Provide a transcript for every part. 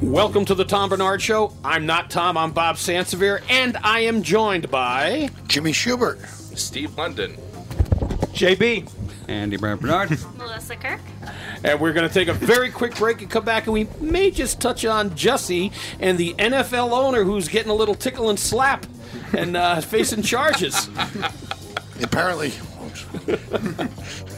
Welcome to the Tom Barnard Show. I'm not Tom, I'm Bob Sansevere, and I am joined by Jimmy Shubert, Steve London, JB, Andy Brand Bernard, Melissa Kirk. And we're going to take a very quick break and come back, and we may just touch on Jussie and the NFL owner who's getting a little tickle and slap and uh, facing charges. Apparently.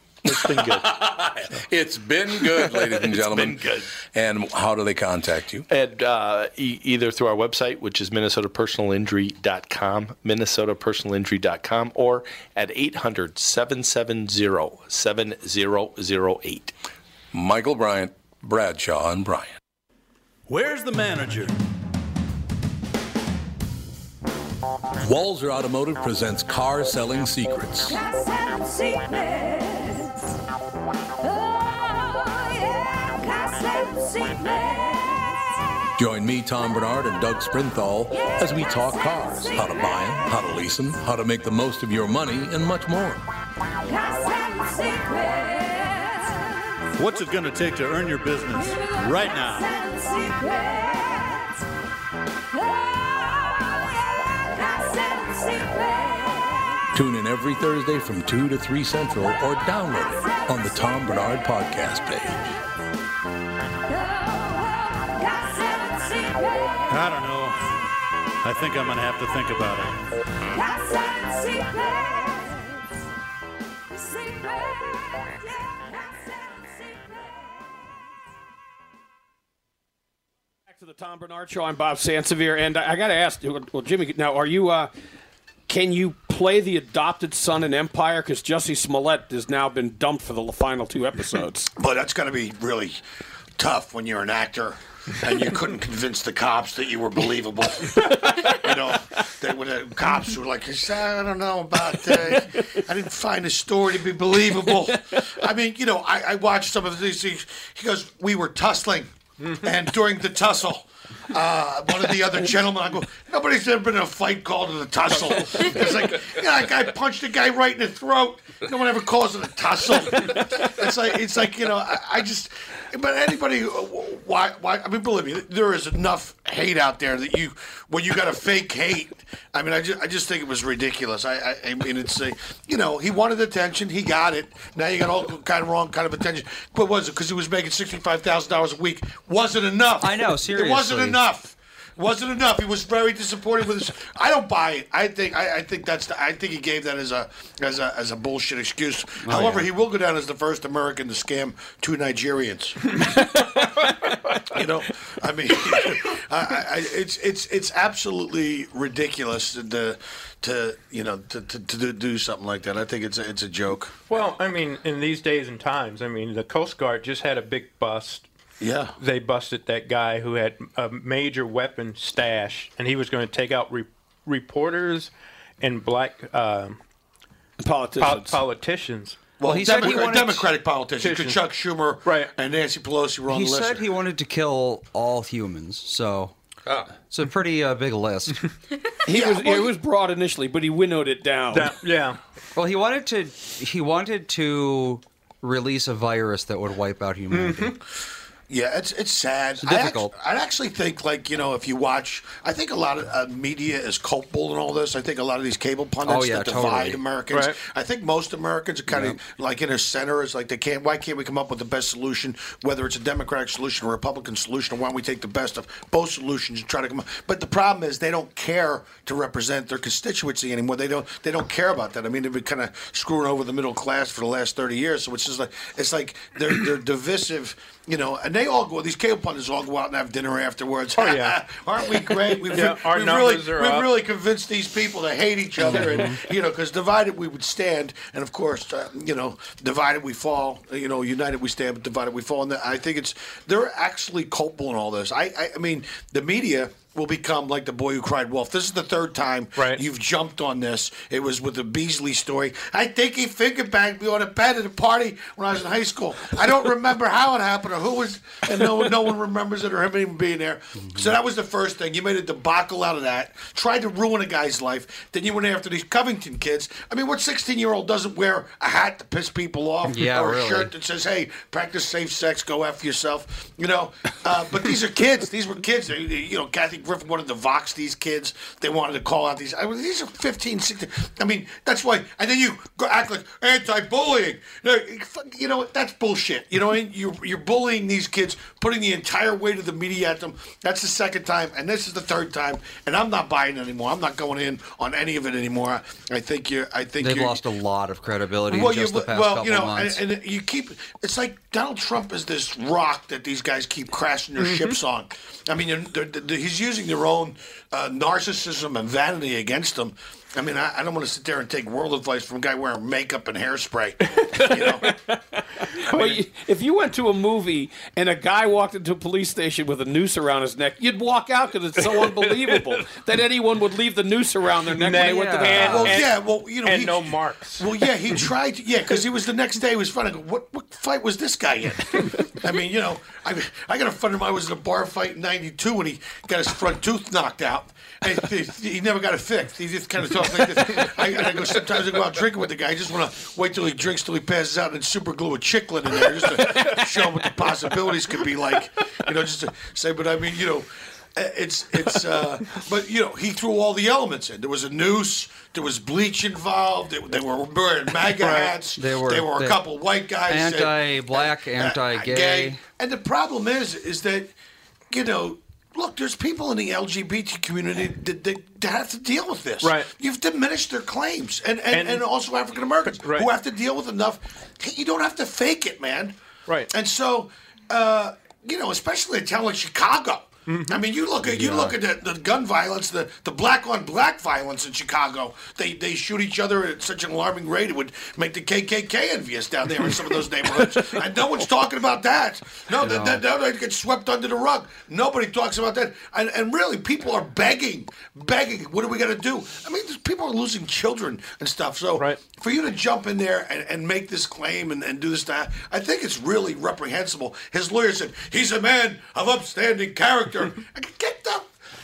It's been good. it's been good, ladies and gentlemen. It's been good. And how do they contact you? And uh, e- either through our website, which is minnesotapersonalinjury.com, minnesotapersonalinjury.com, or at 800 770 7008. Michael Bryant, Bradshaw, and Bryant. Where's the manager? Walzer Automotive presents Car Selling Secrets. Join me, Tom Barnard, and Doug Sprinthal as we talk cars, how to buy them, how to lease them, how to make the most of your money, and much more. What's it going to take to earn your business right now? Tune in every Thursday from 2 to 3 Central or download it on the Tom Barnard podcast page. I don't know. I think I'm going to have to think about it. Back to the Tom Barnard Show. I'm Bob Sansevere, and I, I got to ask, well, Jimmy, now are you? Uh, can you play the adopted son in Empire? Because Jussie Smollett has now been dumped for the final two episodes. But that's going to be really tough when you're an actor and you couldn't convince the cops that you were believable. you know, they, when the cops were like, I don't know about, uh, I didn't find the story to be believable. I mean, you know, I, I watched some of these. He goes, we were tussling, and during the tussle, uh, one of the other gentlemen, I go, nobody's ever been in a fight called it a tussle. It's like, yeah, that guy punched a guy right in the throat. No one ever calls it a tussle. It's like, it's like you know, I, I just, but anybody, why, why? I mean, believe me, there is enough hate out there that you, when you got a fake hate. I mean, I just, I just think it was ridiculous. I, I, I mean, it's a, you know, he wanted attention, he got it. Now you got all kind of wrong kind of attention. But was it because he was making sixty five thousand dollars a week? Wasn't enough. I know, It wasn't seriously. enough. Wasn't enough. He was very disappointed with his. I don't buy it. I think I, I think that's the, I think he gave that as a as a as a bullshit excuse. Oh, However, yeah. he will go down as the first American to scam two Nigerians. you know, I mean, I, I, it's it's it's absolutely ridiculous to to you know to, to, to do- do something like that. I think it's a, it's a joke. Well, I mean, in these days and times, I mean, the Coast Guard just had a big bust. Yeah. They busted that guy who had a major weapon stash, and he was going to take out re- reporters and black um, politicians. politicians. Well, he said he wanted Democratic politicians, Petitions. Chuck Schumer Right. and Nancy Pelosi were on he the list. He said he wanted to kill all humans. So it's a pretty uh, big list. He was it was broad initially, but he winnowed it down. That- yeah. well, he wanted to. He wanted to release a virus that would wipe out humanity. Yeah, it's it's sad. It's difficult. I, act- I actually think like you know if you watch, I think a lot of uh, media is culpable in all this. I think a lot of these cable pundits Oh, yeah, that divide totally. Americans. Right. I think most Americans are kind of like in a center. Is like they can't. Why can't we come up with the best solution? Whether it's a Democratic solution or a Republican solution, or why don't we take the best of both solutions and try to come up? But the problem is they don't care to represent their constituency anymore. They don't. They don't care about that. I mean, they've been kind of screwing over the middle class for the last thirty years. So it's just like it's like they're they're divisive. You know, and they all go. These cable pundits all go out and have dinner afterwards. Oh, yeah. aren't we great? We've, Yeah, our we've really numbers are we've up. really convinced these people to hate each other, and you know, because divided we would stand, and of course, uh, you know, divided we fall. You know, united we stand, but divided we fall. And I think it's they're actually culpable in all this. I, I, I mean, the media will become like the boy who cried wolf. This is the third time Right. you've jumped on this. It was with the Beasley story. I think he finger banged me on a bed at a party when I was in high school. I don't remember how it happened or who was, and no, no one remembers it or him even being there. So that was the first thing. You made a debacle out of that. Tried to ruin a guy's life. Then you went after these Covington kids. I mean, what 16 year old doesn't wear a hat to piss people off? Yeah, or a really. shirt that says, "Hey, practice safe sex, go after yourself." You know, uh, but these are kids. These were kids. You know, Kathy Griffin wanted to vox these kids. They wanted to call out these. I mean, these are 15, 16. I mean, that's why. And then you go act like anti-bullying. You know, that's bullshit. You know, what I mean? you're you're bullying these kids, putting the entire weight of the media at them. That's the second time, and this is the third time. And I'm not buying it anymore. I'm not going in on any of it anymore. I think you're. I think They've you're, lost a lot of credibility in well, just you, the past well, couple you know, months. and, and you keep. It's like Donald Trump is this rock that these guys keep crashing their mm-hmm. ships on. I mean, they're, they're, they're- he's using their own uh, narcissism and vanity against them. I mean, I, I don't want to sit there and take world advice from a guy wearing makeup and hairspray. You know? Well, you- if you went to a movie and a guy walked into a police station with a noose around his neck, you'd walk out because it's so unbelievable that anyone would leave the noose around their neck when they went to the Yeah. well, And- yeah, well, you know, and he, no marks. Well, yeah, he tried. To, yeah, because he was the next day. He was fun. I go, what what fight was this guy in? I mean, you know, I I got a friend of mine who was in a bar fight in '92 when he got his front tooth knocked out. And he, he never got it fixed. He just kind of I, and I go sometimes I go out drinking with the guy. I just want to wait till he drinks till he passes out and then super glue a chiclet in there just to show him what the possibilities could be like. You know, just to say. But I mean, you know. It's it's uh, but you know he threw all the elements in. There was a noose. There was bleach involved. They, they were wearing MAGA hats. They were- They were a couple white guys. Anti-black, uh, uh, anti-gay. gay. And the problem is, is that you know, look, there's people in the LGBT community that, that, that have to deal with this. Right. You've diminished their claims, and and, and, And- also African Americans Right. who have to deal with enough. You don't have to fake it, man. Right. And so, uh, you know, especially a town like Chicago. Mm-hmm. I mean, you look at you look at the, the gun violence, the, the black on black violence in Chicago. They they shoot each other at such an alarming rate it would make the KKK envious down there in some of those neighborhoods. and no one's talking about that. No, that, that, that gets swept under the rug. Nobody talks about that. And, and really, people are begging, begging. What are we going to do? I mean, people are losing children and stuff. So Right. for you to jump in there and, and make this claim and, and do this I think it's really reprehensible. His lawyer said he's a man of upstanding character. I could get the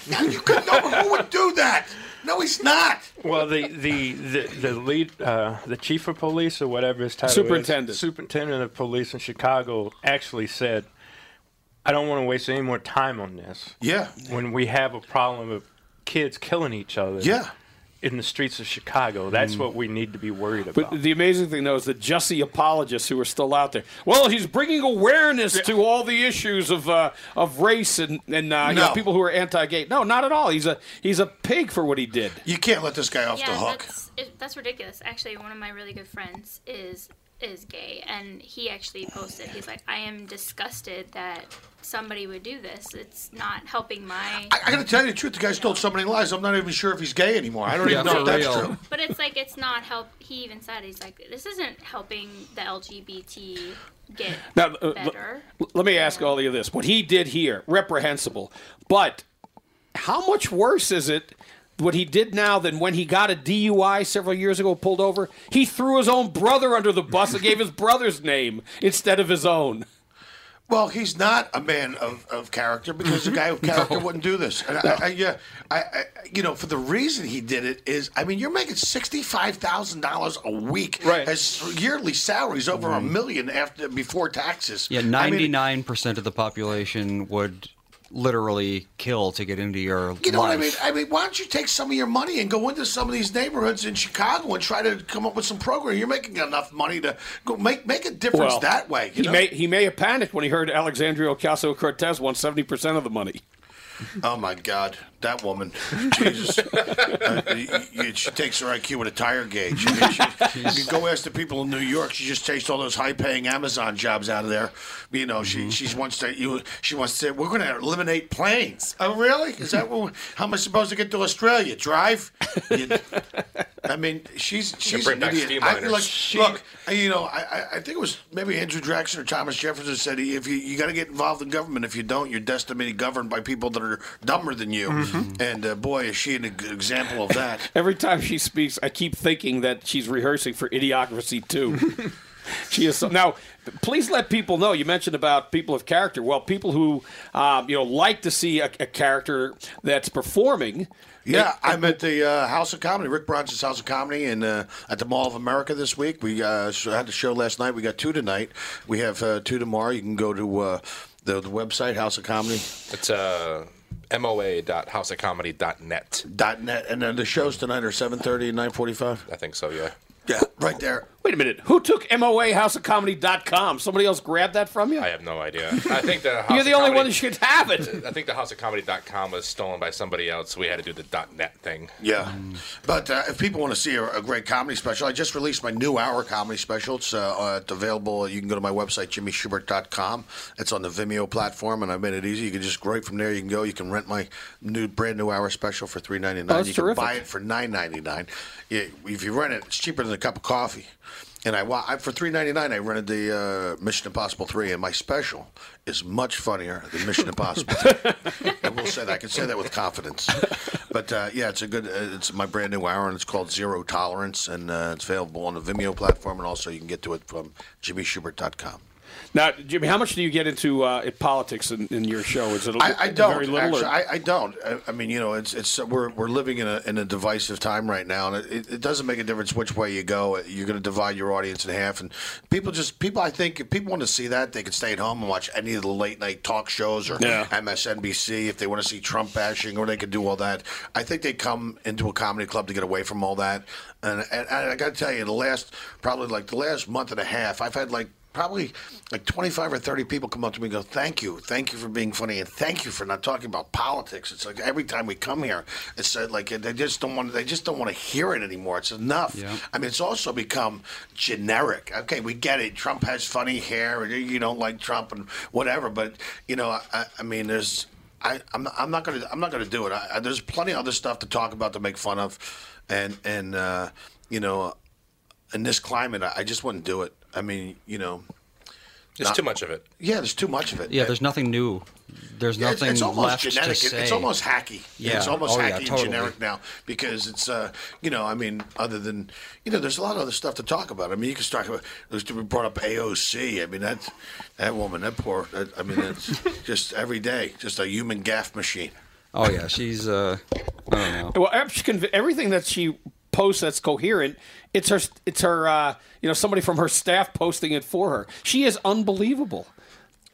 now you could know who would do that. No, he's not. Well, the the the, the lead, uh, the chief of police or whatever his title Superintendent. is, superintendent of police in Chicago, actually said, "I don't want to waste any more time on this. Yeah. When we have a problem of kids killing each other, Yeah. In the streets of Chicago. That's Mm. what we need to be worried about. But the amazing thing, though, is the Jussie apologists who are still out there. Well, he's bringing awareness to all the issues of uh, of race and and uh, you know, people who are anti-gay. No, not at all. He's a he's a pig for what he did. You can't let this guy off yeah, the hook. That's, it, that's ridiculous. Actually, one of my really good friends is is gay, and he actually posted. He's like, I am disgusted that somebody would do this. It's not helping my. I, I got to tell you the truth. The guy's told so many lies. I'm not even sure if he's gay anymore. I don't Yeah, even know if that's real. true. But it's like it's not help. He even said he's like, this isn't helping the LGBT get Now, uh, better. l- let me ask all of you this: What he did here, reprehensible. But how much worse is it? What he did now than when he got a DUI several years ago, pulled over. He threw his own brother under the bus and gave his brother's name instead of his own. Well, he's not a man of, of character because a guy of character wouldn't do this. And I, I, yeah, I, I, you know, for the reason he did it is, I mean, you're making sixty five thousand dollars a week. Right. His yearly salaries over a mm-hmm. million after before taxes. Yeah, ninety-nine percent of the population would literally kill to get into your You know life. what I mean? I mean, why don't you take some of your money and go into some of these neighborhoods in Chicago and try to come up with some program? You're making enough money to go make make a difference Well, that way. You he know? may he may have panicked when he heard Alexandria Ocasio Cortez won seventy percent of the money. Oh my God, that woman! Jesus, uh, y- y- she takes her IQ with a tire gauge. I mean, she, you go ask the people in New York. She just takes all those high-paying Amazon jobs out of there. You know, she she wants to you she wants to. We're going to eliminate planes. Oh, really? Is that what, how am I supposed to get to Australia? Drive? You- I mean, she's she's bring an back idiot. I, liners. like, She- look, you know, I, I- I think it was maybe Andrew Jackson or Thomas Jefferson said if you you got to get involved in government. If you don't, you're destined to be governed by people that are dumber than you. Mm-hmm. And uh, boy, is she an example of that. Every time she speaks, I keep thinking that she's rehearsing for Idiocracy too. she is so, now. Please let people know. You mentioned about people of character. Well, people who um, you know like to see a, a character that's performing. Yeah, I'm at the uh, House of Comedy, Rick Bronson's House of Comedy, and uh, at the Mall of America this week. We uh, had the show last night. We got two tonight. We have uh, two tomorrow. You can go to uh, the, the website House of Comedy. It's uh, moa.houseofcomedy.net. Dot net, and then the shows tonight are 7:30 and 9:45. I think so, yeah. Yeah, right there. Wait a minute. Who took MOAHouseOfComedy.com? Somebody else grabbed that from you? I have no idea. I think the House You're of the only Comedy- one that should have it. I think the houseofcomedy.com was stolen by somebody else, so we had to do the .net thing. Yeah, but uh, if people want to see a, a great comedy special, I just released my new hour comedy special. It's uh, uh, it's available. You can go to my website, jimmyshubert.com. It's on the Vimeo platform, and I made it easy. You can just right from there. You can go. You can rent my new brand new hour special for three ninety Oh, nine. that's you terrific. can buy it for nine ninety nine. Yeah, if you rent it, it's cheaper than a cup of coffee. And I, I for three ninety nine, I rented the uh, Mission Impossible three, and my special is much funnier than Mission Impossible. I will say that. I can say that with confidence. But uh, yeah, it's a good. Uh, it's my brand new hour, and it's called Zero Tolerance, and uh, it's available on the Vimeo platform, and also you can get to it from JimmyShubert.com. Now, Jimmy, how much do you get into uh, politics in, in your show? Is it a, I, I don't. very little? actually, I, I don't. I, I mean, you know, it's it's we're we're living in a in a divisive time right now, and it, it doesn't make a difference which way you go. You're going to divide your audience in half, and people just people. I think if people want to see that, they can stay at home and watch any of the late night talk shows or Yeah. MSNBC. If they want to see Trump bashing, or they could do all that. I think they come into a comedy club to get away from all that. And and, and I got to tell you, the last probably like the last month and a half, I've had like probably like 25 or 30 people come up to me and go, Thank you. Thank you for being funny. And thank you for not talking about politics. It's like every time we come here, it's uh, like they just don't want they just don't want to hear it anymore. It's enough. Yeah. I mean, it's also become generic. Okay, we get it. Trump has funny hair, and you don't like Trump and whatever. But you know, I, I mean, there's. I, I'm not, I'm not gonna I'm not gonna do it. I, I, there's plenty of other stuff to talk about to make fun of, and and uh, you know, in this climate, I, I just wouldn't do it. I mean, you know, There's Not- too much of it. yeah, there's too much of it. Yeah, there's nothing new. There's Yeah, nothing it's almost left genetic. to say. It's almost hacky. Yeah. It's almost Oh, hacky yeah, and generic now because it's, uh, you know, I mean, other than, you know, there's a lot of other stuff to talk about. I mean, you can start about, there's- we brought up AOC. I mean, that, that woman, that poor, that, I mean, that's just every day, just a human gaffe machine. Oh yeah, she's. Uh, I don't know. Well, I'm conv- everything that she posts that's coherent, it's her, it's her, uh, you know, somebody from her staff posting it for her. She is unbelievable.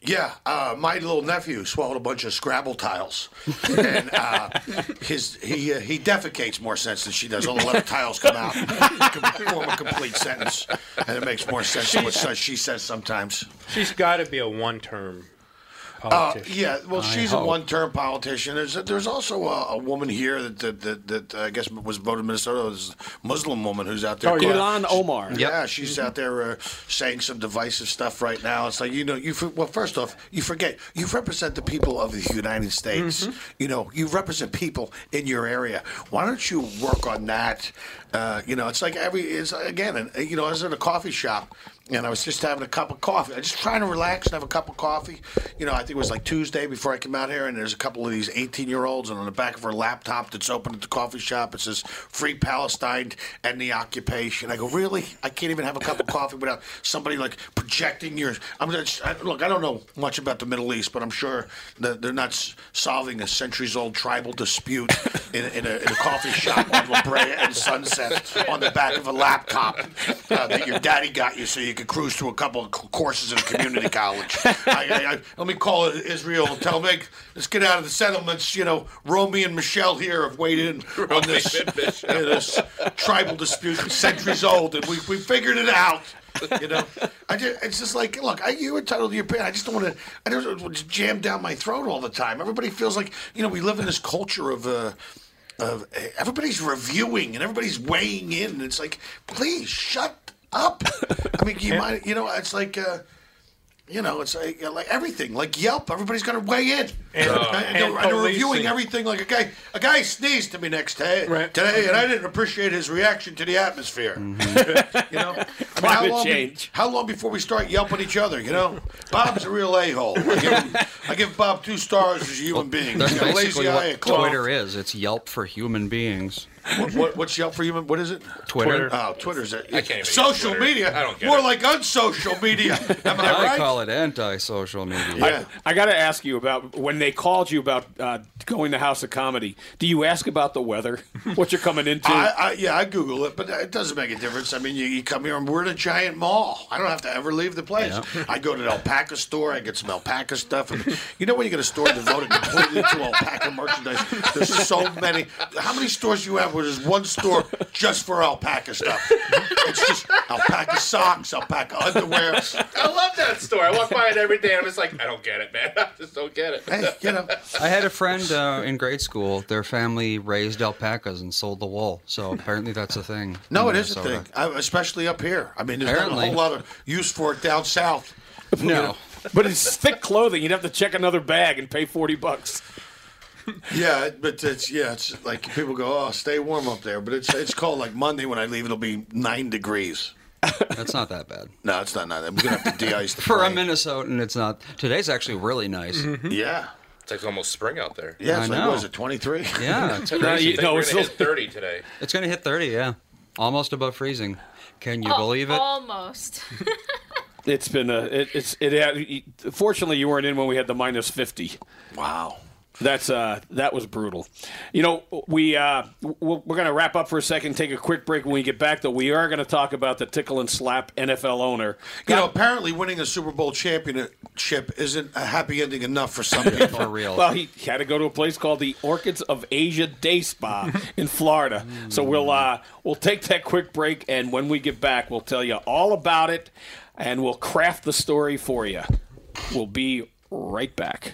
Yeah, uh, my little nephew swallowed a bunch of Scrabble tiles, and uh, his he uh, he defecates more sense than she does. All the letter tiles come out, form a complete sentence, and it makes more sense than what she says sometimes. She's got to be a one-term Uh, yeah, well, I she's a one-term politician. There's there's also a, a woman here that that, that, that uh, I guess was voted Minnesota. This Muslim woman who's out there. Oh, Ilhan Omar. Yeah, she's out there uh, saying some divisive stuff right now. It's like you know, you well, first off, you forget you represent the people of the United States. You know, you represent people in your area. Why don't you work on that? Uh, you know, it's like every it's again, and, you know, I was at a coffee shop. And I was just having a cup of coffee. I just trying to relax and have a cup of coffee. You know, I think it was like Tuesday before I came out here, and there's a couple of these 18 year olds, and on the back of her laptop that's open at the coffee shop, it says "Free Palestine and the Occupation." I go, really? I can't even have a cup of coffee without somebody like projecting your. I'm just I, look. I don't know much about the Middle East, but I'm sure that they're not solving a centuries old tribal dispute in, in, a, in a coffee shop on La Brea and Sunset on the back of a laptop uh, that your daddy got you so you could cruise through a couple of courses in a community college. I, I, I, let me call Israel and tell them, let's get out of the settlements. You know, Romy and Michelle here have weighed in on this, this tribal dispute centuries old, and we, we figured it out. You know, I just, it's just like, look, I, you're entitled to your opinion. I just don't want to, I don't want to jam down my throat all the time. Everybody feels like, you know, we live in this culture of, uh, of uh, everybody's reviewing and everybody's weighing in. And it's like, please shut up. I mean, you might, you know, it's like, uh, you know, it's like, like everything, like Yelp. Everybody's going to weigh in, and, Uh, and they're, and and they're reviewing everything. Like a guy, a guy sneezed to me next day today, and I didn't appreciate his reaction to the atmosphere. you know, I mean, how long, change. how long before we start yelping each other? You know, Bob's a real a hole. I, give I give Bob two stars as a human being. That's He's basically lazy eye, a what. Twitter is. It's Yelp for human beings. What, what, what's Yelp for human? What is it? Twitter. Oh, Twitter's it. I can't even use social Twitter. media. I don't get More it. like unsocial media. Am I I right? call it anti-social media. Yeah. I got to ask you about when they called you about uh, going to House of Comedy. Do you ask about the weather? What you're coming into? I, I, yeah, I Google it, but it doesn't make a difference. I mean, you, you come here and we're in a giant mall. I don't have to ever leave the place. I go to the alpaca store. I get some alpaca stuff. And you know when you get a store devoted completely to alpaca merchandise? There's so many. How many stores do you have where there's one store just for alpaca stuff? It's just alpaca socks, alpaca underwear. I love that store. I walk by it every day. and I'm just like, I don't get it, man. I just don't get it. Hey, you know. I had a friend uh, in grade school. Their family raised alpacas and sold the wool. So apparently that's a thing. No, in it is a thing, I, especially up here. I mean, there's Apparently. not a whole lot of use for it down south. No. but it's thick clothing. You'd have to check another bag and pay forty bucks. Yeah, but it's yeah, it's like people go, oh, stay warm up there. But it's it's cold. Like Monday when I leave, it'll be nine degrees. That's not that bad. No, it's not. Not. I'm gonna have to de-ice the For a. Minnesotan, it's not. Today's actually really nice. Mm-hmm. Yeah, It's like almost spring out there. yeah. It's I like know. what is it? Twenty three. Yeah, it's No, Crazy. you- no, we're it's gonna still- hit 30 today. It's going to hit 30, yeah. Almost above freezing. Can you Oh, believe it? Almost. It's been a. It, it's it. Had, fortunately, you weren't in when we had the minus fifty. Wow. That's uh, that was brutal. You know, we uh, we're, we're going to wrap up for a second, take a quick break. When we get back, though, we are going to talk about the tickle and slap NFL owner. You know, apparently winning a Super Bowl championship isn't a happy ending enough for some people. For real. Well, he had to go to a place called the Orchids of Asia Day Spa in Florida. So we'll uh, we'll take that quick break, and when we get back, we'll tell you all about it, and we'll craft the story for you. We'll be right back.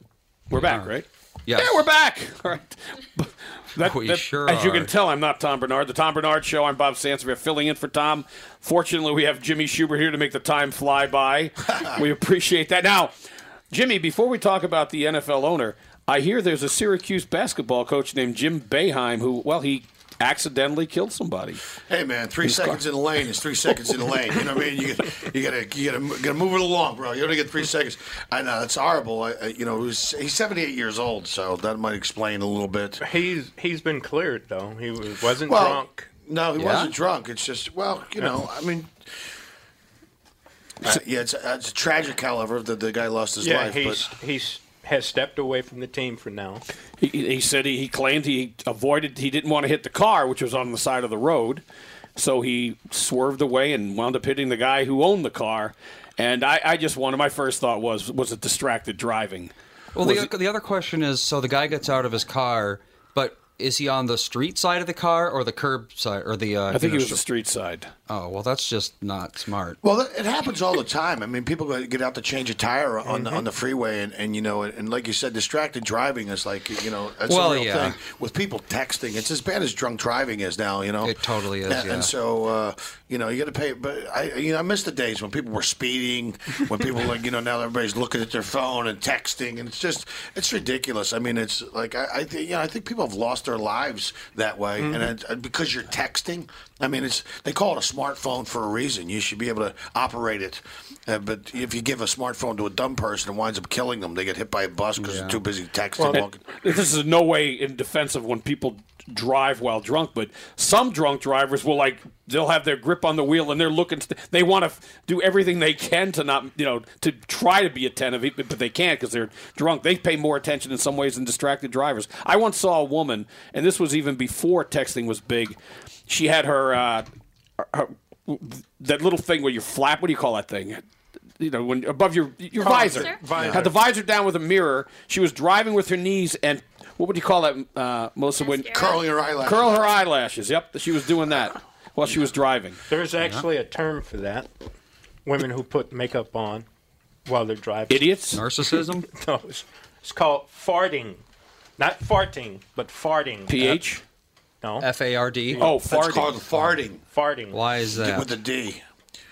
We're back, right? Yes. Yeah, we're back. All right. That- We that- sure As you are. can tell, I'm not Tom Barnard. The Tom Barnard Show. I'm Bob Sansevere filling in for Tom. Fortunately, we have Jimmy Shubert here to make the time fly by. we appreciate that. Now, Jimmy, before we talk about the NFL owner, I hear there's a Syracuse basketball coach named Jim Boeheim who, well, he accidentally killed somebody. Hey man, three His car- seconds in the lane is three seconds in the lane. You know what I mean? You gotta, you gotta, you gotta, gotta move it along, bro. You only get three seconds. I know it's horrible. I, I, you know, it was, he's 78 years old, so that might explain a little bit. He's he's been cleared though. He was, wasn't Well, drunk. No, he Yeah? wasn't drunk. It's just, well, you know, I mean, uh, yeah, it's, uh, it's tragic, however, that the guy lost his yeah, life. he's but he's has stepped away from the team for now. He, he said he, he claimed he avoided, he didn't want to hit the car, which was on the side of the road. So he swerved away and wound up hitting the guy who owned the car. And I, I just wanted, my first thought was, was it distracted driving? Well, Was the, the other question is so the guy gets out of his car, but is he on the street side of the car or the curb side or the? Uh, I think you he know, was the street side. Oh well, that's just not smart. Well, it happens all the time. I mean, people get out to change a tire on Mm-hmm. the, on the freeway, and, and you know, and like you said, distracted driving is like you know, that's Well, a real yeah. thing. With people texting, it's as bad as drunk driving is now. You know, It totally is, And, yeah. and so uh, you know, you got to pay. But I, you know, I miss the days when people were speeding, when people like you know now everybody's looking at their phone and texting, and it's just it's ridiculous. I mean, it's like I, I think you know, I think people have lost their lives that way, Mm-hmm. and it, and because you're texting. I mean, it's they call it a smartphone for a reason. You should be able to operate it. Uh, but if you give a smartphone to a dumb person, it winds up killing them. They get hit by a bus because they're too busy texting. Well, walking. this is no way in defense of when people drive while drunk, but some drunk drivers will like they'll have their grip on the wheel and they're looking. They want to do everything they can to not you know to try to be attentive, but they can't because they're drunk. They pay more attention in some ways than distracted drivers. I once saw a woman, and this was even before texting was big. She had her, uh, her that little thing where you flap. What do you call that thing? you know, when above your your Visor. visor. Visor. Had the visor down with a mirror. She was driving with her knees and what would you call that, uh, Melissa? When Curling her eyelashes. Curl her eyelashes. Yep, she was doing that while she was driving. There's actually a term for that. Women who put makeup on while they're driving. Idiots? Narcissism? no, it's, it's called farting. Not farting, but farting. PH? No. F A R D. Oh, That's called farting. Farting. Why is that? With a D.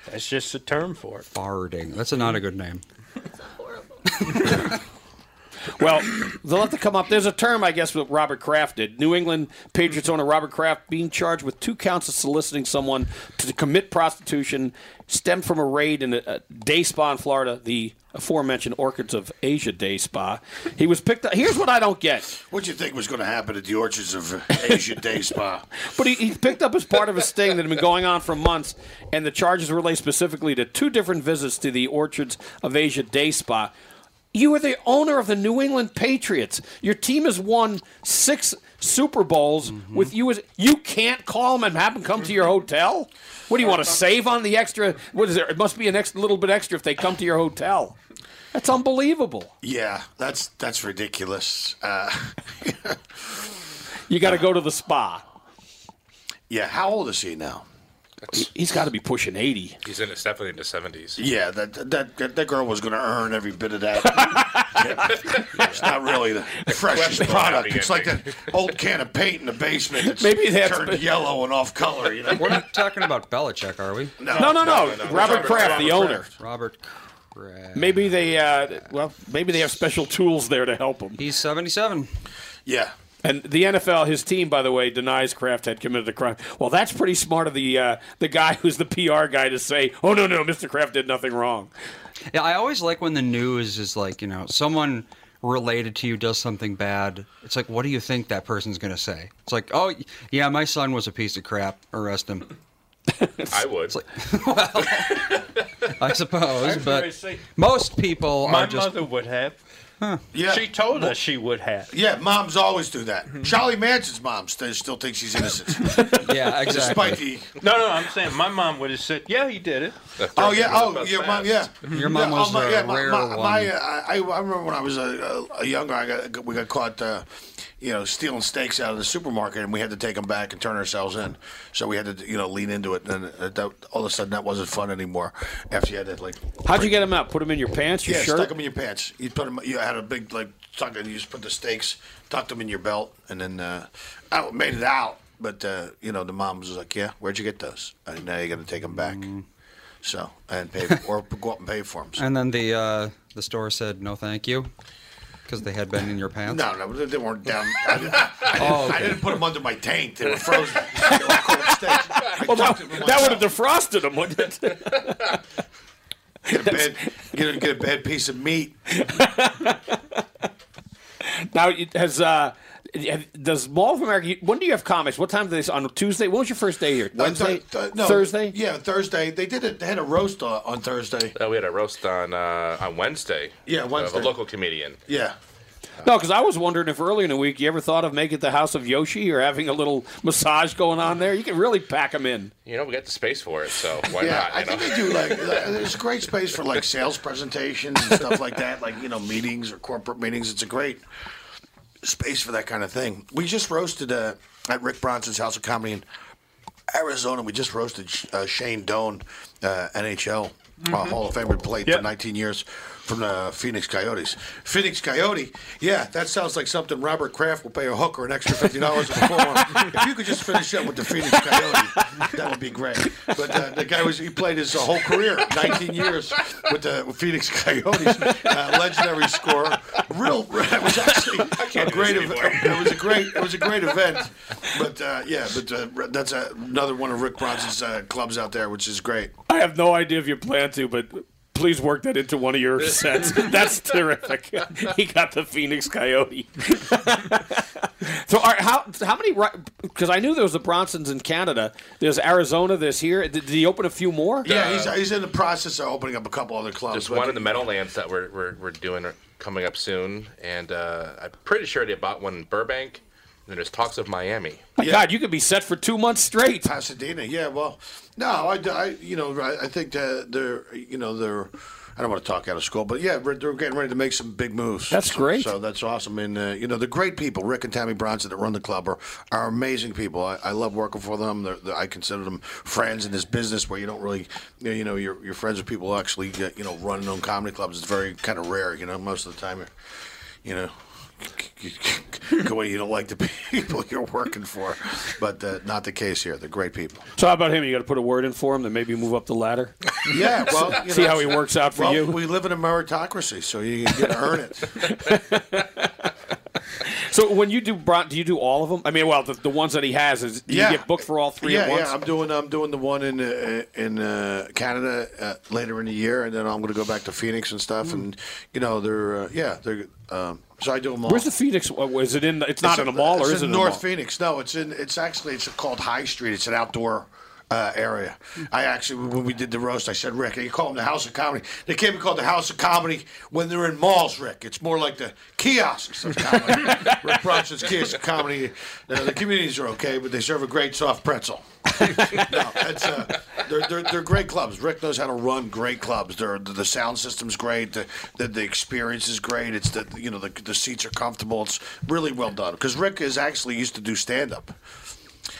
That's just a term for it. Farting. That's a, not a good name. Well, they'll have to come up. There's a term, I guess, what Robert Kraft did. New England Patriots owner Robert Kraft being charged with two counts of soliciting someone to commit prostitution stemmed from a raid in a, day spa in Florida, the aforementioned Orchids of Asia Day Spa. He was picked up. Here's what I don't get. What do you think was going to happen at the Orchids of Asia Day Spa? But he, he picked up as part of a sting that had been going on for months, and the charges relate specifically to two different visits to the Orchids of Asia Day Spa. You are the owner of the New England Patriots. Your team has won six Super Bowls with you as you can't call them and have them come to your hotel. What do you want to save on the extra? What is there? It must be an extra little bit extra if they come to your hotel. That's unbelievable. Yeah, that's that's ridiculous. Uh, You got to go to the spa. yeah, how old is he now? He's got to be pushing 80. He's in. It's definitely in the seventies. Yeah, that that that, that girl was going to earn every bit of that. it's not really the freshest product. It's like that old can of paint in the basement that's Maybe that's- turned yellow and off color. You know. We're not talking about Belichick, are we? No, No, no, no. no, no. Robert Robert Kraft, the Kraft. owner. Robert Kraft. Maybe they, uh, well, maybe they have special tools there to help him. He's 77. Yeah. And the NFL, his team, by the way, denies Kraft had committed a crime. Well, that's pretty smart of the uh, the guy who's the PR guy to say, "Oh no, no, Mr. Kraft did nothing wrong." Yeah, I always like when the news is like, you know, someone related to you does something bad. It's like, what do you think that person's going to say? It's like, oh, yeah, my son was a piece of crap. Arrest him. I would. Well, I suppose, was but say- most people My are just. mother would have. Yeah. She told us she would have. Yeah, moms always do that. Charlie Manson's mom still, still thinks he's innocent. Yeah, exactly. Despite the. No, no, I'm saying my mom would have said, "Yeah, he did it." Oh yeah. Oh, your mom. Yeah. Your mom yeah, was oh, my, a yeah, my, rare my, one. my, uh, I, I remember when I was a, a, a younger, I got we got caught, uh, you know, stealing steaks out of the supermarket, and we had to take them back and turn ourselves in. So we had to, you know, lean into it, and uh, that, all of a sudden that wasn't fun anymore. After you had to like, How'd you get them out? Put them in your pants, your yeah, shirt? stuck them in your pants. You put them. You had a big like tuck, and you just put the steaks, tucked them in your belt, and then uh, I made it out. But uh, you know, the mom was like, "Yeah, where'd you get those? And now you're gonna take them back." So and pay or go up and pay for them. And then the uh, the store said no, thank you, because they had been in your pants. No, no, they weren't down. I, didn't, I, didn't, Oh, okay. I didn't put them under my taint. They were frozen. they were cold steaks. Well, that, tucked them in my that would have defrosted them, wouldn't it? Get a bad, get a, get a bad piece of meat. now, it has uh, have- does Mall of America? When do you have comics? What time do they on Tuesday? When was your first day here? Wednesday, Uh, th- th- no, Thursday. Yeah, Thursday. They did it. They had a roast uh, on Thursday. Uh, we had a roast on uh, on Wednesday. Yeah, Wednesday. Of a local comedian. Yeah. No, because I was wondering if earlier in the week you ever thought of making the House of Yoshi or having a little massage going on there. You can really pack them in. You know, we got the space for it, so why yeah, not? I know? think they do like, like there's great space for like sales presentations and stuff like that, like you know meetings or corporate meetings. It's a great space for that kind of thing. We just roasted uh, at Rick Bronson's House of Comedy in Arizona. We just roasted uh, Shane Doan, uh, NHL uh, Mhm. Hall of Famer, played Yep. for 19 years from the Phoenix Coyotes. Phoenix Coyote, yeah, that sounds like something Robert Kraft will pay a hooker an extra fifty dollars to perform. if you could just finish up with the Phoenix Coyote, that would be great. But uh, the guy was he played his uh, whole career, 19 years with the Phoenix Coyotes, uh, legendary scorer. Real, it was actually a great event. It was a great, it was a great event. But uh, yeah, but uh, that's uh another one of Rick Bronson's uh, clubs out there, which is great. I have no idea if you plan to, but please work that into one of your sets. That's terrific. he got the Phoenix Coyote. so, all right, how how many? Because I knew there was the Bronsons in Canada. There's Arizona. There's here. Did, did he open a few more? Yeah, he's, he's in the process of opening up a couple other clubs. There's one in the Meadowlands that we're, we're, we're doing coming up soon, and uh, I'm pretty sure they bought one in Burbank. And there's talks of Miami. My God, you could be set for two months straight. Pasadena, yeah. Well, no, I, I you know, I, I think that they're, you know, they're. I don't want to talk out of school, but yeah, we're- they're getting ready to make some big moves. That's great. So that's awesome, and uh, you know, the great people, Rick and Tammy Bronson that run the club, are, are amazing people. I, I love working for them. They're, they're- I consider them friends in this business where you don't really, you know, you know you're, you're friends with people who actually, uh, you know, run their own comedy clubs. It's very kind of rare. You know, most of the time, you know. Go away. You don't like the people you're working for, but uh, not the case here. They're great people. So how about him? You got to put a word in for him to maybe move up the ladder. Yeah, well, you see know, how he works out for well, you. We live in a meritocracy, so you get to earn it. So when you do Bron, do you do all of them? I mean, well, the, the ones that he has is do Yeah. you get booked for all three yeah, at once? yeah. I'm doing I'm doing the one in uh, in uh, Canada uh, later in the year, and then I'm going to go back to Phoenix and stuff. And you know, they're uh, yeah, they're um, so I do them all. Where's the Phoenix? uh, Is it in? It's not in a mall, it's or is it in in North? Phoenix? No, it's in. It's actually it's called High Street. It's an outdoor. Uh, area. I actually, when we did the roast, I said, Rick, you call them the House of Comedy. They can't be called the House of Comedy when they're in malls, Rick. It's more like the kiosks of comedy. Rick Bronson's kiosks of comedy. Uh, the communities are okay, but they serve a great soft pretzel. no, it's, uh, they're, they're, they're great clubs. Rick knows how to run great clubs. They're, the, the sound system's great. The, the the experience is great. It's the you know the, the seats are comfortable. It's really well done. Because Rick is actually used to do stand up.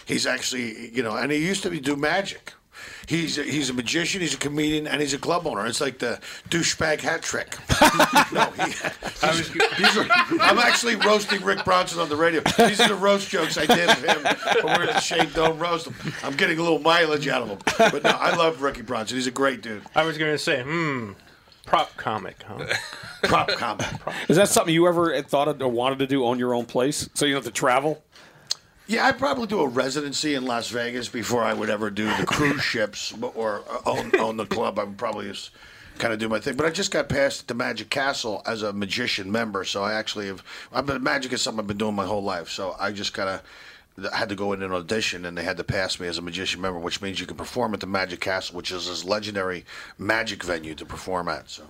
He's actually you know, and he used to be do magic. He's a, he's a magician, he's a comedian, and he's a club owner. It's like the douchebag hat trick. no, he, he's, these are, I'm actually roasting Rick Bronson on the radio. These are the roast jokes I did of him when we were at the Shane Doan roast. Him. I'm getting a little mileage out of him. But no, I love Ricky Bronson. He's a great dude. I was going to say, hmm, prop comic, huh? Prop comic. Is that something you ever thought of or wanted to do? Own your own place, so you don't have to travel. Yeah, I'd probably do a residency in Las Vegas before I would ever do the cruise ships or own, own the club. I would probably just kind of do my thing. But I just got passed at the Magic Castle as a magician member, so I actually have. I've been magic is something I've been doing my whole life. So I just kind of had to go in an audition, and they had to pass me as a magician member, which means you can perform at the Magic Castle, which is this legendary magic venue to perform at. So.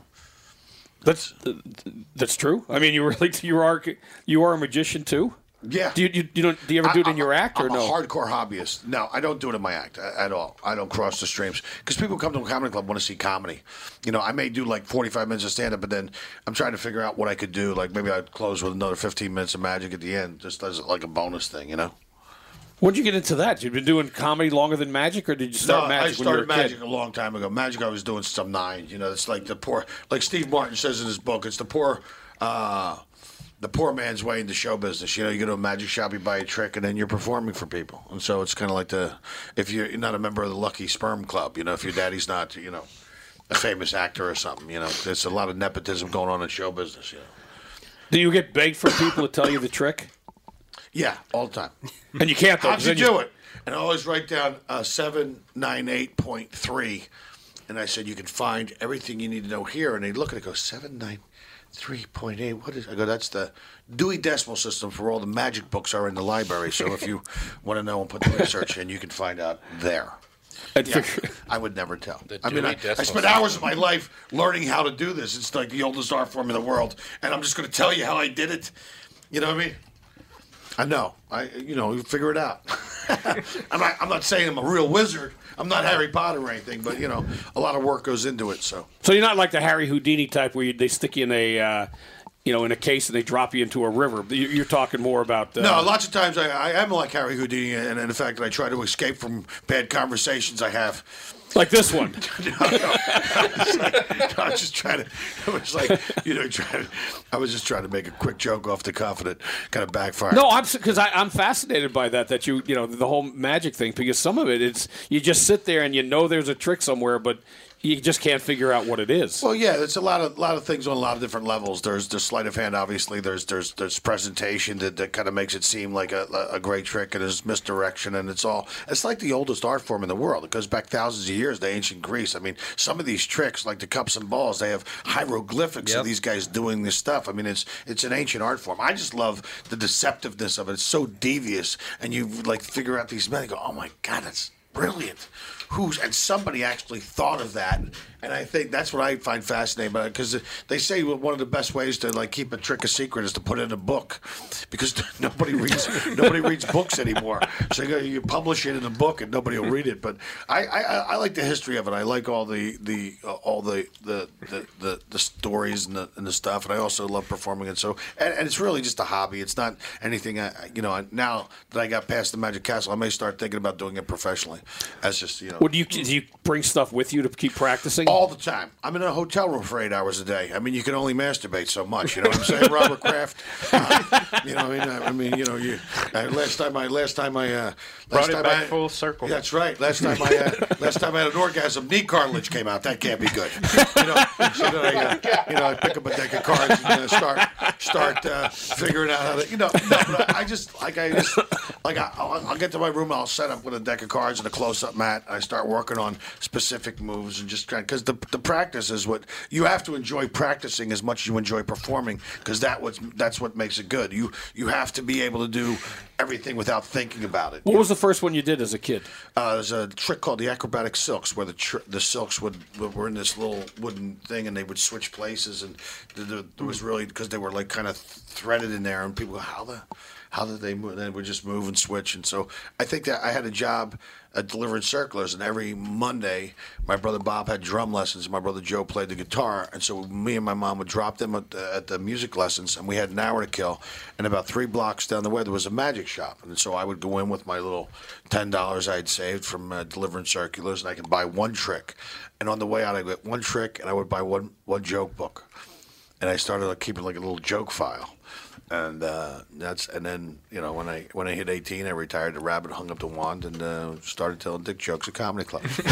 That's uh, that's true. I mean, you really you are you are a magician too. Yeah. Do you, you, you don't do you ever do it in I'm your a- act or I'm no? a hardcore hobbyist. No, I don't do it in my act a- at all. I don't cross the streams because people come to a comedy club want to see comedy. You know, I may do like 45 minutes of stand up, but then I'm trying to figure out what I could do. Like maybe I'd close with another 15 minutes of magic at the end, just as like a bonus thing. You know. When did you get into that? You've been doing comedy longer than magic, or did you start no, magic I when started you were a magic kid? a long time ago. Magic I was doing since I'm nine. You know, it's like the poor, like Steve Martin says in his book, it's the poor, uh, the poor man's way into show business. You know, you go to a magic shop, you buy a trick, and then you're performing for people. And so it's kind of like the, if you're not a member of the Lucky Sperm Club, you know, if your daddy's not, you know, a famous actor or something, you know, there's a lot of nepotism going on in show business. You know. Do you get begged for people to tell you the trick? Yeah, all the time. And you can't though. How'd you do it? And I always write down uh, seven nine eight point three, and I said you can find everything you need to know here. And they look at it, go seven nine three point eight. What is? I go. That's the Dewey Decimal System for all the magic books are in the library. So if you want to know and put the research in, you can find out there. Yeah, I would never tell. The I mean, I, I spent hours of my life learning how to do this. It's like the oldest art form in the world, and I'm just going to tell you how I did it. You know what I mean? I know. I you know you figure it out. I'm not. I'm not saying I'm a real wizard. I'm not Harry Potter or anything, but you know, a lot of work goes into it. So So you're not like the Harry Houdini type where you, they stick you in a, uh, you know, in a case and they drop you into a river. You- You're talking more about. Uh, no, lots of times I, I am like Harry Houdini, and in the fact that I try to escape from bad conversations I have. Like this one. no, no. I was like, I was just trying to. I was like, you know, trying. To, I was just trying to make a quick joke off the cuff, and it kind of backfired. No, I'm because I'm fascinated by that. That you you know the whole magic thing because some of it it's you just sit there and you know there's a trick somewhere, but you just can't figure out what it is. Well, yeah, it's a lot of lot of things on a lot of different levels. There's the sleight of hand, obviously. There's there's there's presentation that, that kind of makes it seem like a, a great trick, and there's misdirection, and it's all. It's like the oldest art form in the world. It goes back thousands of years to ancient Greece. I mean, some of these tricks, like the cups and balls, they have hieroglyphics Yep. of these guys doing this stuff. I mean, it's it's an ancient art form. I just love the deceptiveness of it. It's so devious, and you like figure out these men. And go, oh my god, that's brilliant. Who's and somebody actually thought of that, and I think that's what I find fascinating about it because they say one of the best ways to like keep a trick a secret is to put it in a book, because nobody reads nobody reads books anymore. So you, you publish it in a book and nobody will read it. But I, I, I like the history of it. I like all the the uh, all the the, the, the the stories and the and the stuff, and I also love performing it. So and, and it's really just a hobby. It's not anything. I, I- you know, I- now that I got past the Magic Castle, I may start thinking about doing it professionally. That's just you know. Would you do you bring stuff with you to keep practicing all the time? I'm in a hotel room for eight hours a day. I mean, you can only masturbate so much. You know what I'm saying, Robert Kraft? Uh, you know, what I mean, I mean, you know, you. Uh, last time I, last time I, uh, Brought last it time back I, full circle. That's right. Last time I, uh, last time I had an orgasm, knee cartilage came out. That can't be good. You know, so then I, uh, you know, I pick up a deck of cards and uh, start, start uh, figuring out how to, you know, no, but I, I just like I just like I, I'll, I'll get to my room, I'll set up with a deck of cards and a close-up mat. And I start working on specific moves and just trying because the the practice is what you have to enjoy practicing as much as you enjoy performing because that what's that's what makes it good. You you have to be able to do everything without thinking about it. What was the first one you did as a kid? Uh, there's a trick called the acrobatic silks, where the tr- the silks would were in this little wooden thing, and they would switch places, and the, the, it was really because they were like kind of threaded in there, and people go, "How the how did they move? Then we just move and switch. And so I think that I had a job at delivering circulars, and every Monday, my brother Bob had drum lessons. and My brother Joe played the guitar, and so me and my mom would drop them at the, at the music lessons, and we had an hour to kill. And about three blocks down the way, there was a magic shop, and so I would go in with my little ten dollars I had saved from uh, delivering circulars, and I could buy one trick. And on the way out, I'd get one trick, and I would buy one one joke book and I started like, keeping like a little joke file. And uh, that's and then you know when I when I hit eighteen, I retired the rabbit, hung up the wand, and uh, started telling dick jokes at comedy clubs.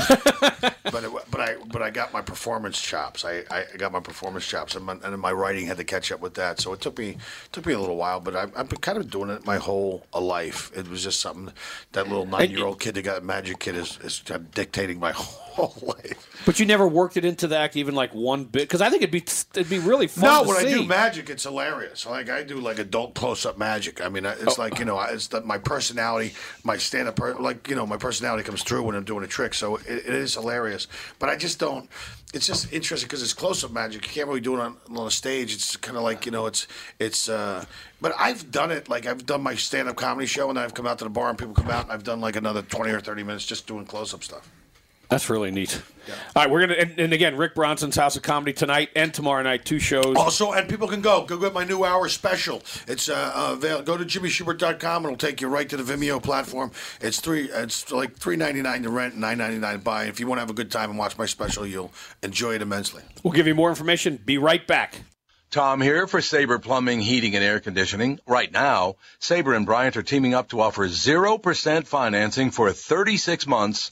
but it, but I but I got my performance chops. I, I got my performance chops, and my, and my writing had to catch up with that. So it took me took me a little while, but I, I've been kind of doing it my whole life. It was just something that little nine year old kid that got Magic Kid is, is dictating my whole life. But you never worked it into the act even like one bit because I think it'd be it'd be really fun. No, when see. I do magic, it's hilarious. Like I do like adult close up magic. I mean, I- Oh. it's like you know, it's that my personality, my stand up, like you know, my personality comes through when I'm doing a trick. So it, it is hilarious. But I just don't. It's just interesting because it's close up magic. You can't really do it on, on a stage. It's kind of like you know, it's it's. uh But I've done it. Like I've done my stand up comedy show, and I've come out to the bar, and people come out, and I've done like another twenty or thirty minutes just doing close up stuff. That's really neat. All right, we're gonna and, and again, Rick Bronson's House of Comedy tonight and tomorrow night, two shows. Also, and people can go. Go get my new hour special. It's uh, uh avail- go to jimmyshubert.com. It'll take you right to the Vimeo platform. It's three. It's like three ninety nine to rent, nine ninety nine to buy. If you want to have a good time and watch my special, you'll enjoy it immensely. We'll give you more information. Be right back. Tom here for Sabre Plumbing, Heating, and Air Conditioning. Right now, Sabre and Bryant are teaming up to offer 0% financing for 36 months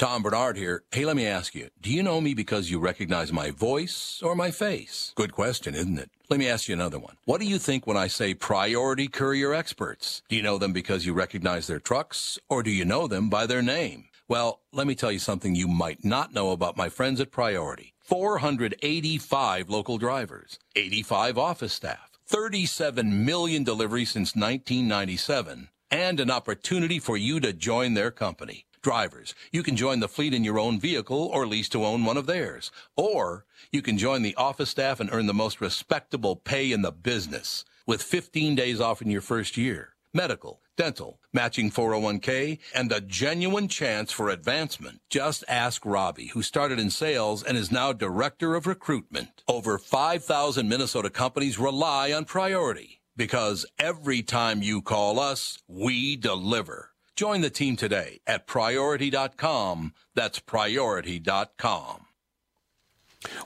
Tom Barnard here. Hey, let me ask you, do you know me because you recognize my voice or my face? Good question, isn't it? Let me ask you another one. What do you think when I say priority courier experts? Do you know them because you recognize their trucks or do you know them by their name? Well, let me tell you something you might not know about my friends at Priority. 485 local drivers, 85 office staff, 37 million deliveries since 1997, and an opportunity for you to join their company. Drivers, you can join the fleet in your own vehicle or lease to own one of theirs. Or you can join the office staff and earn the most respectable pay in the business with 15 days off in your first year. Medical, dental, matching 401k, and a genuine chance for advancement. Just ask Robbie, who started in sales and is now director of recruitment. Over 5,000 Minnesota companies rely on Priority because every time you call us, we deliver. Join the team today at priority.com. That's priority.com.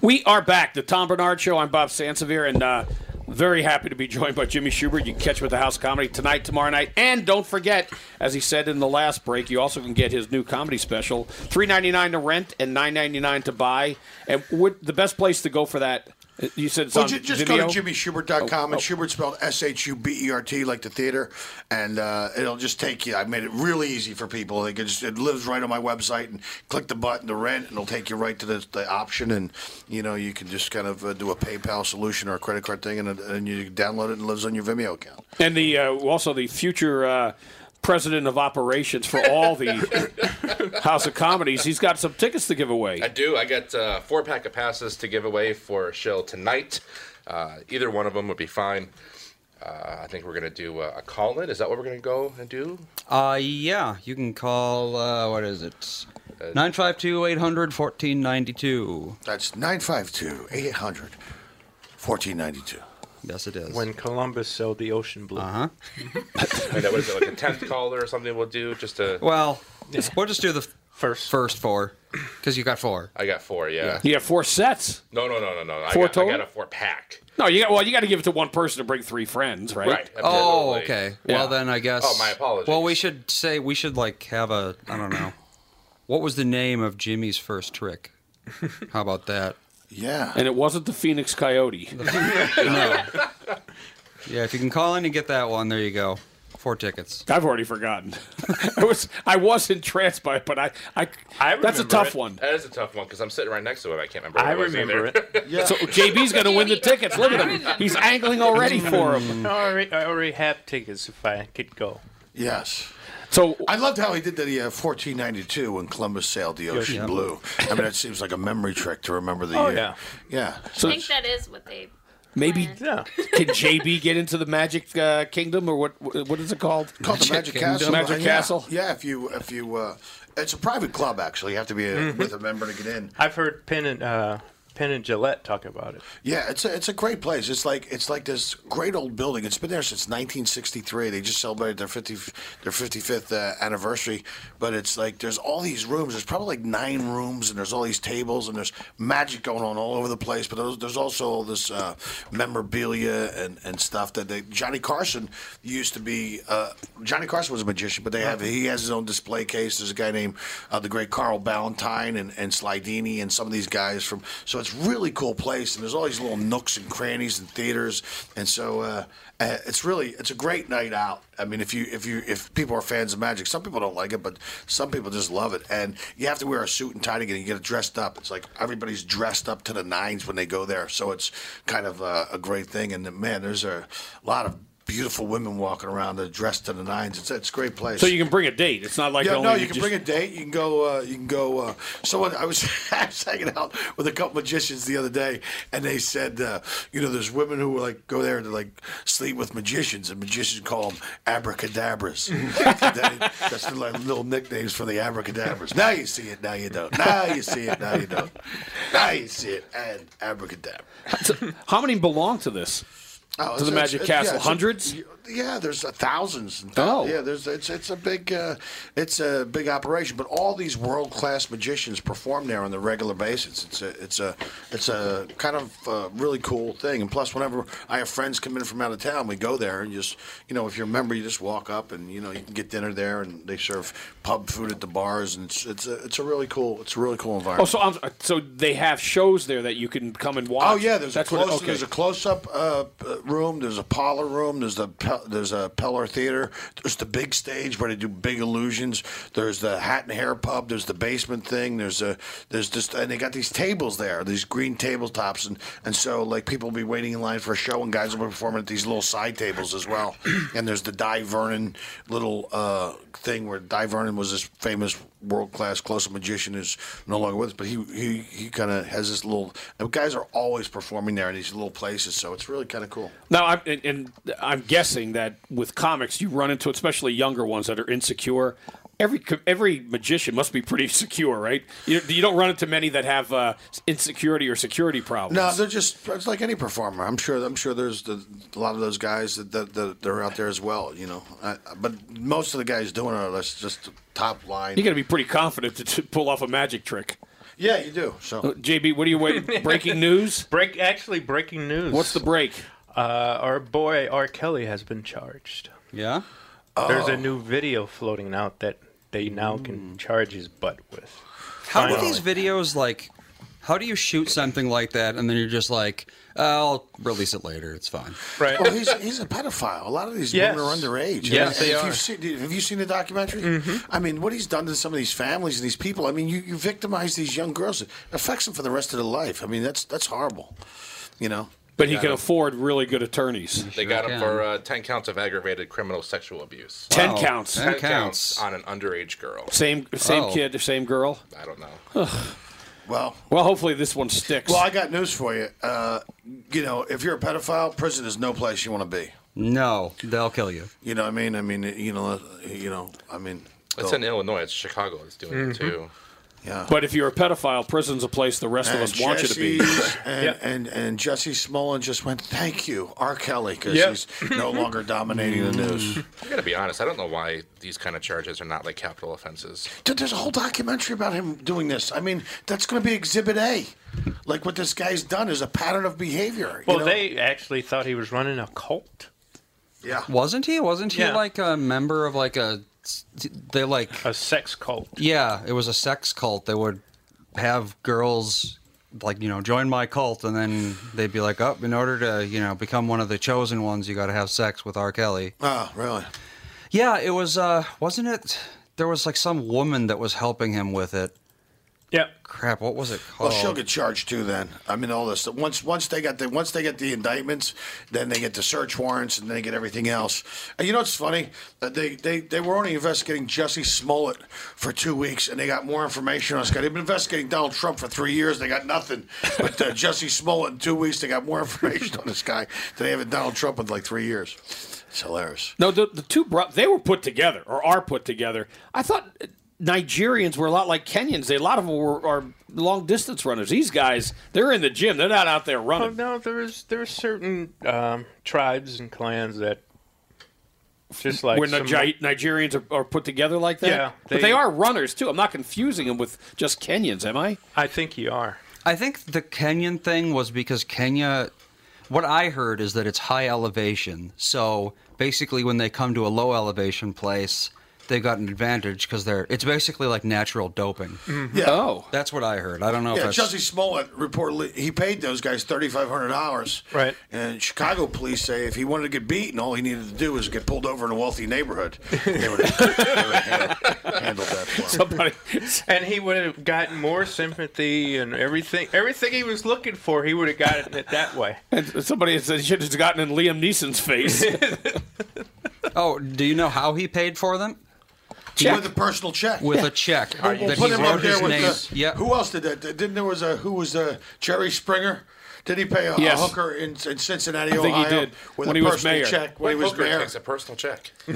We are back. The Tom Barnard Show. I'm Bob Sansevere, and uh, very happy to be joined by Jimmy Shubert. You can catch him at the House Comedy tonight, tomorrow night, and don't forget, as he said in the last break, you also can get his new comedy special, three ninety nine to rent and nine ninety nine to buy. And the best place to go for that? You said it's Well, ju- just go to jimmyshubert.com, Oh, and oh. Shubert spelled S H U B E R T, like the theater, and uh, it'll just take you. I made it really easy for people. They can just it lives right on my website, and click the button to rent, and it'll take you right to the, the option, and you know you can just kind of uh, do a PayPal solution or a credit card thing, and, and you download it, and it lives on your Vimeo account. And the uh, also the future uh, president of operations for all the House of Comedies. He's got some tickets to give away. I do. I got uh, four pack of passes to give away for a show tonight. Uh, either one of them would be fine. Uh, I think we're gonna do a, a call in. Is that what we're gonna go and do? Uh, yeah, you can call, uh, what is it? 952 800 1492. That's 952 800 1492. Yes, it is. When Columbus sailed the ocean blue. Uh huh. And that was like a tenth caller or something. We'll do just a. Well, we'll just do the first first four because you got four. I got four. Yeah. You got four sets. No, no, no, no, no. Four I got, total? I got a four pack. No, you got well. You got to give it to one person to bring three friends, right? Right. Oh, okay. Yeah. Well, then I guess. Oh, my apologies. Well, we should say we should like have a I don't know. What was the name of Jimmy's first trick? How about that? Yeah. And it wasn't the Phoenix Coyote. no. Yeah, if you can call in and get that one, there you go. Four tickets. I've already forgotten. I was I was entranced by it, but I I, I that's a tough it. one. That is a tough one because I'm sitting right next to him. I can't remember. I it was remember either. it. So JB's going to win the tickets. Look at him. He's angling already for him. Mm. I already, I already have tickets if I could go. Yes. So I loved how he did the uh, 1492 when Columbus sailed the ocean Yeah. blue. I mean, it seems like a memory trick to remember the Oh, year. yeah. Yeah. I think that is what they. Maybe Yeah. can JB get into the Magic uh, Kingdom or what? What is it called? called the Magic Castle. Magic Uh, yeah. Castle. Yeah, if you if you uh, it's a private club actually. You have to be a, Mm-hmm. with a member to get in. I've heard Penn and uh, Penn and Jillette talk about it. Yeah, it's a it's a great place. It's like it's like this great old building. It's been there since 1963. They just celebrated their 50 their 55th uh, anniversary. But it's like there's all these rooms. There's probably like nine rooms, and there's all these tables, and there's magic going on all over the place. But there's, there's also all this uh, memorabilia and, and stuff that they, Johnny Carson used to be. Uh, Johnny Carson was a magician, but they have he has his own display case. There's a guy named uh, the great Carl Ballantine and and Slidini and some of these guys from. So it's a really cool place, and there's all these little nooks and crannies and theaters, and so. Uh, uh, it's really it's a great night out. I mean, if you if you if people are fans of magic, some people don't like it, but some people just love it. And you have to wear a suit and tie to get. You get dressed up. It's like everybody's dressed up to the nines when they go there, so it's kind of uh, a great thing. And man, there's a lot of beautiful women walking around that are dressed to the nines. It's it's a great place. So you can bring a date. It's not like yeah, only no, you can just- bring a date. You can go. Uh, you can go. Uh, someone I was, I was hanging out with a couple magicians the other day, and they said, uh, you know, there's women who like go there to like sleep with magicians, and magicians call them abracadabras. That- that's the like, little nicknames for the abracadabras. Now you see it. Now you don't. Now you see it. Now you don't. Now you see it. And abracadabra. How many belong to this? Oh, to the Magic Castle? yeah, Hundreds? Yeah, there's uh, thousands. And Oh. yeah. There's it's it's a big uh, it's a big operation. But all these world class magicians perform there on the regular basis. It's a it's a it's a kind of uh, really cool thing. And plus, whenever I have friends come in from out of town, we go there and just you know if you're a member, you just walk up and you know you can get dinner there, and they serve pub food at the bars, and it's it's a it's a really cool it's a really cool environment. Oh, so I'm, so they have shows there that you can come and watch. Oh yeah, there's That's a what. close, Okay. there's a close-up uh, uh, room. There's a parlor room. There's the there's a Peller Theater. There's the big stage where they do big illusions. There's the Hat and Hare Pub. There's the basement thing. There's a there's just and they got these tables there, these green tabletops, and and so like people will be waiting in line for a show, and guys will be performing at these little side tables as well. and there's the Dai Vernon little uh, thing where Dai Vernon was this famous world class close magician who's no longer with us, but he he, he kind of has this little. Guys are always performing there in these little places, so it's really kind of cool. Now, I'm, and, and I'm guessing that with comics, you run into especially younger ones that are insecure. Every every magician must be pretty secure, right? You, you don't run into many that have uh, insecurity or security problems. No, they're just it's like any performer. I'm sure I'm sure there's the, a lot of those guys that, that, that they're out there as well. You know, I, but most of the guys doing it are just- just top line. you got to be pretty confident to, to pull off a magic trick. Yeah, you do. So, Uh, JB, what are you waiting? Breaking news? Break actually breaking news. What's the break? Uh, our boy R. Kelly has been charged. Yeah. There's Oh. a new video floating out that they now can charge his butt with. How do Finally. these videos like? How do you shoot something like that and then you're just like, I'll release it later. It's fine. Right. Well, he's he's a pedophile. A lot of these Yes. women are underage. Yes, And they if are. You've seen, have you seen the documentary? Mm-hmm. I mean, what he's done to some of these families and these people. I mean, you, you victimize these young girls. It affects them for the rest of their life. I mean, that's that's horrible. You know. But he can afford really good attorneys. They got him for uh, 10 counts of aggravated criminal sexual abuse. Ten Wow. counts. Ten 10 counts. on an underage girl. Same same Oh. kid, same girl. I don't know. Well, Well, hopefully this one sticks. well, I got news for you. Uh, you know, if you're a pedophile, prison is no place you want to be. No, they'll kill you. You know what I mean? I mean, you know, you know, I mean, It's in Illinois. It's Chicago that's doing it too. Yeah. but if you're a pedophile, prison's a place the rest of us want you to be. And, Yep. and and Jussie Smollett just went, "Thank you, R. Kelly," because Yep. he's no longer dominating the news. I gotta be honest. I don't know why these kind of charges are not like capital offenses. Dude, there's a whole documentary about him doing this. I mean, that's going to be Exhibit A. Like what this guy's done is a pattern of behavior. you Well, know? they actually thought he was running a cult. yeah. Wasn't he? Wasn't he Yeah. like a member of like a? They like A sex cult. yeah, it was a sex cult. They would have girls like you know join my cult, and then they'd be like, oh, in order to you know become one of the chosen ones, you got to have sex with R. Kelly. Oh, really? Yeah, it was. uh Wasn't it? There was like some woman that was helping him with it. Yep. Crap. What was it Well, she'll get charged too. Then I mean, all this. Once once they got the once they get the indictments, then they get the search warrants, and they get everything else. And you know what's funny? Uh, they they they were only investigating Jussie Smollett for two weeks, and they got more information on this guy. They've been investigating Donald Trump for three years. They got nothing. But uh, Jussie Smollett in two weeks, they got more information on this guy than they have in Donald Trump in like three years. It's hilarious. No, the, the two bro- they were put together or are put together. I thought Nigerians were a lot like Kenyans. They, a lot of them were are long distance runners. These guys, they're in the gym. They're not out there Oh, running. no, there's there's certain um, tribes and clans that just like Where some- Nigerians are, are put together like that. Yeah, but they- they are runners too. I'm not confusing them with just Kenyans, am I? I think you are. I think the Kenyan thing was because Kenya. What I heard is that it's high elevation. So basically, when they come to a low elevation place, they've got an advantage because they're. It's basically like natural doping. Mm-hmm. Yeah. Oh, That's what I heard. I don't know Yeah, if that's. Jussie Smollett reportedly he paid those guys thirty five hundred dollars. Right. And Chicago police say if he wanted to get beaten, all he needed to do was get pulled over in a wealthy neighborhood. They would have, they would have handled, handled that for him. somebody. And he would have gotten more sympathy and everything. Everything he was looking for, he would have gotten it that way. and somebody said he should have gotten in Liam Neeson's face. Oh, do you know how he paid for them? With a personal check. With a check We'll, we'll that put he him wrote up there his with name. the. yeah. Who else did that? Didn't there was a who was uh, Jerry Springer? Did he pay a, Yes. a hooker in, in Cincinnati, I think he Ohio, did, with when a he was personal mayor. check when he was mayor? takes a personal check.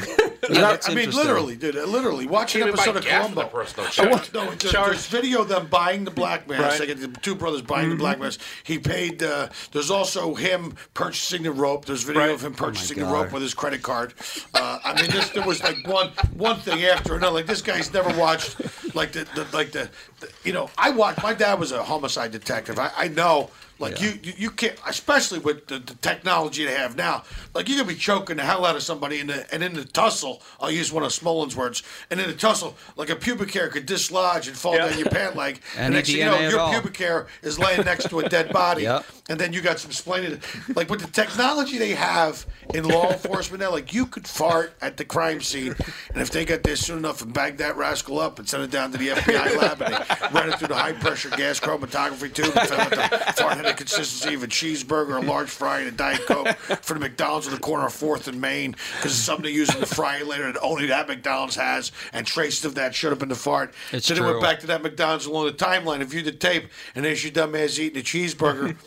Yeah, I- mean, literally, dude. Literally, watch an Can't even buy episode of Columbo. a personal I check. watched- no, it's a- there's video of them buying the black mass. Right. They get the two brothers buying the black mass. He paid. Uh, there's also him purchasing the rope. There's video Right. of him purchasing the rope with his credit card. Uh, I mean, this there was like one one thing after another. Like this guy's never watched like the, the like the, the you know. I watched. My dad was a homicide detective. I, I know. Like you, you, you can't, especially with the, the technology they have now. Like you could be choking the hell out of somebody, in the, and in the tussle, I'll use one of Smollett's words. And in the tussle, like a pubic hair could dislodge and fall Yeah. down your pant leg. and next you know, your all. pubic hair is laying next to a dead body. Yep. And then you got some splaining. Like with the technology they have in law enforcement now, like you could fart at the crime scene, and if they got there soon enough and bag that rascal up and send it down to the FBI lab and they run it through the high pressure gas chromatography tube and found out the fart had a consistency of a cheeseburger, a large fry, and a Diet Coke for the McDonald's on the corner of 4th and Main because it's something they use in the fryer later that only that McDonald's has, and traces of that should have been the fart. It's then they went back to that McDonald's along the timeline and viewed the tape, and there's your dumbass eating a cheeseburger.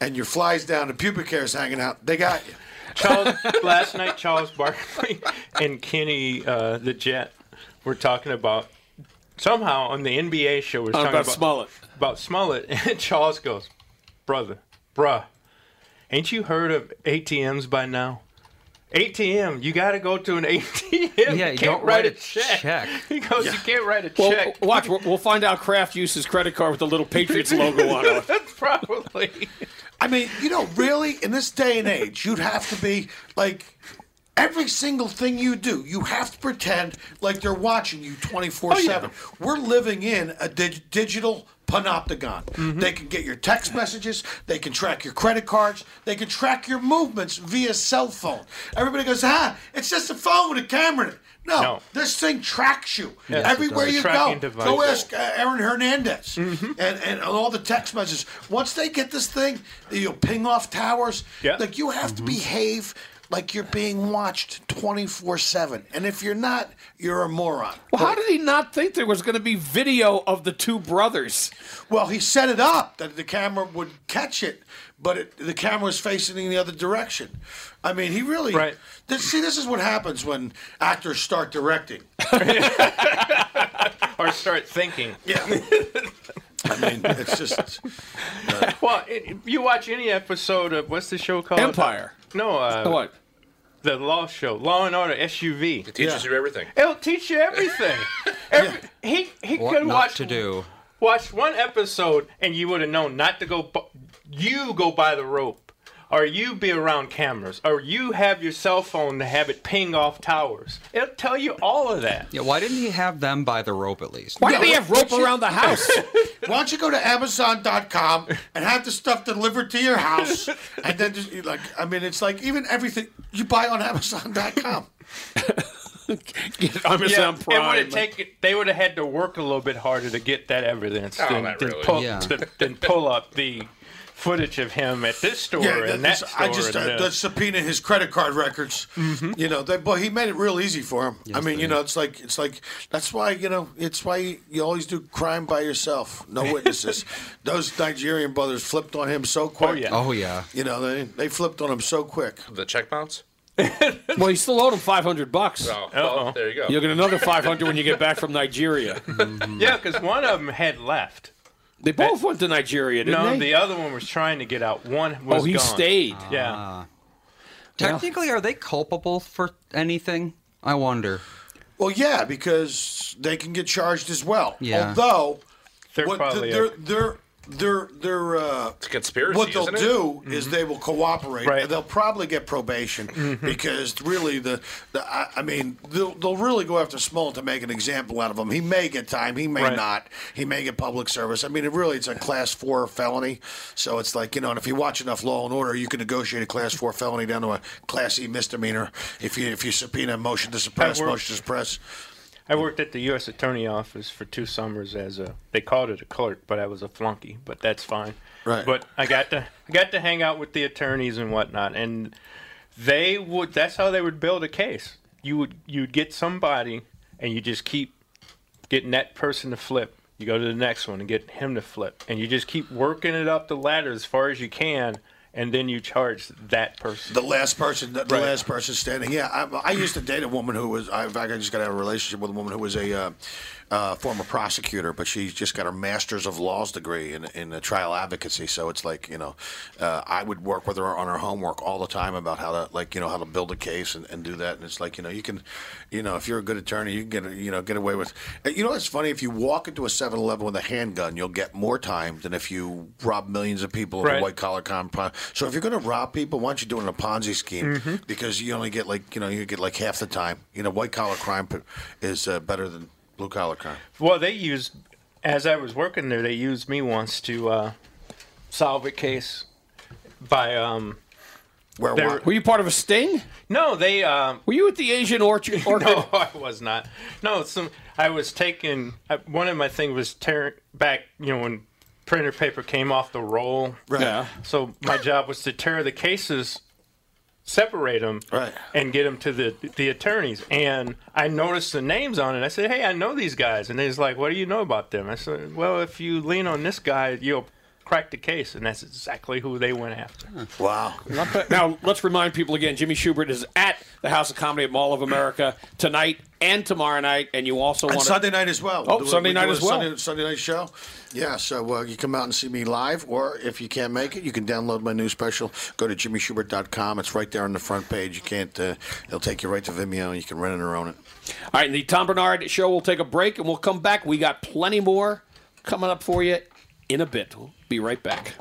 And your flies down, the pubic hair's hanging out. They got you. Charles, last night, Charles Barkley and Kenny uh, the Jet were talking about somehow on the NBA show was Oh, talking about about Smollett. About Smollett, and Charles goes, "Brother, bruh, ain't you heard of ATMs by now? ATM, you got to go to an ATM. Yeah, you you can't don't write, write a a check. check. He goes, you can't write a Well, check. watch. We'll, we'll find out Kraft used his credit card with the little Patriots logo on it. Probably. I mean, you know, really, in this day and age, you'd have to be like every single thing you do, you have to pretend like they're watching you 24 7. We're living in a dig- digital panopticon. They can get your text messages, they can track your credit cards, they can track your movements via cell phone. Everybody goes, ah, it's just a phone with a camera in it. No, No. this thing tracks you Yes, everywhere you go. device. Go ask uh, Aaron Hernandez Mm-hmm. and, and all the text messages. Once they get this thing, you'll ping off towers. Yeah. Like you have to behave like you're being watched 24 7. And if you're not, you're a moron. Well, how did he not think there was going to be video of the two brothers? Well, he set it up that the camera would catch it, but it, the camera was facing in the other direction. I mean, he really. Right. This, see, this is what happens when actors start directing. or start thinking. Yeah. I mean, it's just. Well, it, you watch any episode of what's the show called? Empire. No, uh, What? The Law Show, Law and Order SUV. It teaches you everything. It'll teach you everything. Every, He he What could not watch to do. watch one episode and you would have known not to go. bu- You go by the rope, or you be around cameras, or you have your cell phone to have it ping off towers. It'll tell you all of that. Yeah, why didn't he have them by the rope at least? Why did he have rope around the house? Why don't you go to Amazon.com and have the stuff delivered to your house, and then just like, I mean, it's like even everything you buy on Amazon.com. MSM yeah, It would Prime. have taken. They would have had to work a little bit harder to get that evidence Oh, than, not than really. pull, Yeah. than, than pull up the footage of him at this store Yeah, and that that's- store. I just and uh, the- the subpoena his credit card records. You know, they, but he made it real easy for him. I mean, you know, it's like it's like that's why you know it's why you, you always do crime by yourself, no witnesses. Those Nigerian brothers flipped on him so quick. Oh, yeah. Oh yeah. You know, they they flipped on him so quick. The check bounce? well, you still owed him five hundred bucks. Oh, well, Uh-oh. there you go. You'll get another five hundred when you get back from Nigeria. yeah, because one of them had left. They both went to Nigeria, didn't no, they? the other one was trying to get out. One was oh, he gone. stayed. Yeah. Ah. Technically, are they culpable for anything? I wonder. Well, yeah, because they can get charged as well. Yeah. Although They're what probably they're a- they're they're they're uh, It's conspiracy, what they'll do is they will cooperate. Right. They'll probably get probation because really the, the I, I mean they'll, they'll really go after Smollett to make an example out of him. He may get time, he may Right. not. He may get public service. I mean, it really it's a class four felony, so it's like you know, and if you watch enough Law and Order, you can negotiate a class four felony down to a class E misdemeanor if you if you subpoena motion to suppress, motion to suppress. I worked at the U.S. Attorney Office for two summers as a. They called it a clerk, but I was a flunky. But that's fine. Right. But I got to I got to hang out with the attorneys and whatnot, and they would. That's how they would build a case. You would you'd get somebody, and you just keep getting that person to flip. You go to the next one and get him to flip, and you just keep working it up the ladder as far as you can, and then you charge that person. The last person, the, the Right. last person standing. Yeah, I, I used to date a woman who was. I, in fact, I just got to have a relationship with a woman who was a uh, uh, former prosecutor, but she's just got her master's of laws degree in in trial advocacy. So it's like you know, uh, I would work with her on her homework all the time about how to like you know how to build a case and, and do that. And it's like you know you can, you know, if you're a good attorney, you can get you know get away with. You know, it's funny if you walk into a 7-Eleven with a handgun, you'll get more time than if you rob millions of people of a white collar crime. So if you're going to rob people, why don't you do it in a Ponzi scheme? Mm-hmm. Because you only get like you know you get like half the time. You know, white collar crime is uh, better than blue collar crime. Well, they used as I was working there. They used me once to uh, solve a case by um. Where They're- Were you part of a sting? No, they um. Were you at the Asian orchard? orchid? No, I was not. No, some I was taking uh, one of my things was tearing back. You know when printer paper came off the roll. Right. Yeah. So my job was to tear the cases, separate them, Right. and get them to the the attorneys. And I noticed the names on it. I said, "Hey, I know these guys." And he's like, "What do you know about them?" I said, "Well, if you lean on this guy, you'll crack the case." And that's exactly who they went after. Wow. now let's remind people again. Jimmy Shubert is at the House of Comedy at Mall of America tonight and tomorrow night, and you also And want Sunday night as well. Oh, do a- Sunday we night as well. Sunday, Sunday night show. Yeah, so uh, you come out and see me live, or if you can't make it, you can download my new special. Go to jimmyshubert.com. It's right there on the front page. You can't. Uh, it'll take you right to Vimeo, and you can rent it or own it. All right, the Tom Barnard Show will take a break, and we'll come back. We got plenty more coming up for you in a bit. We'll be right back.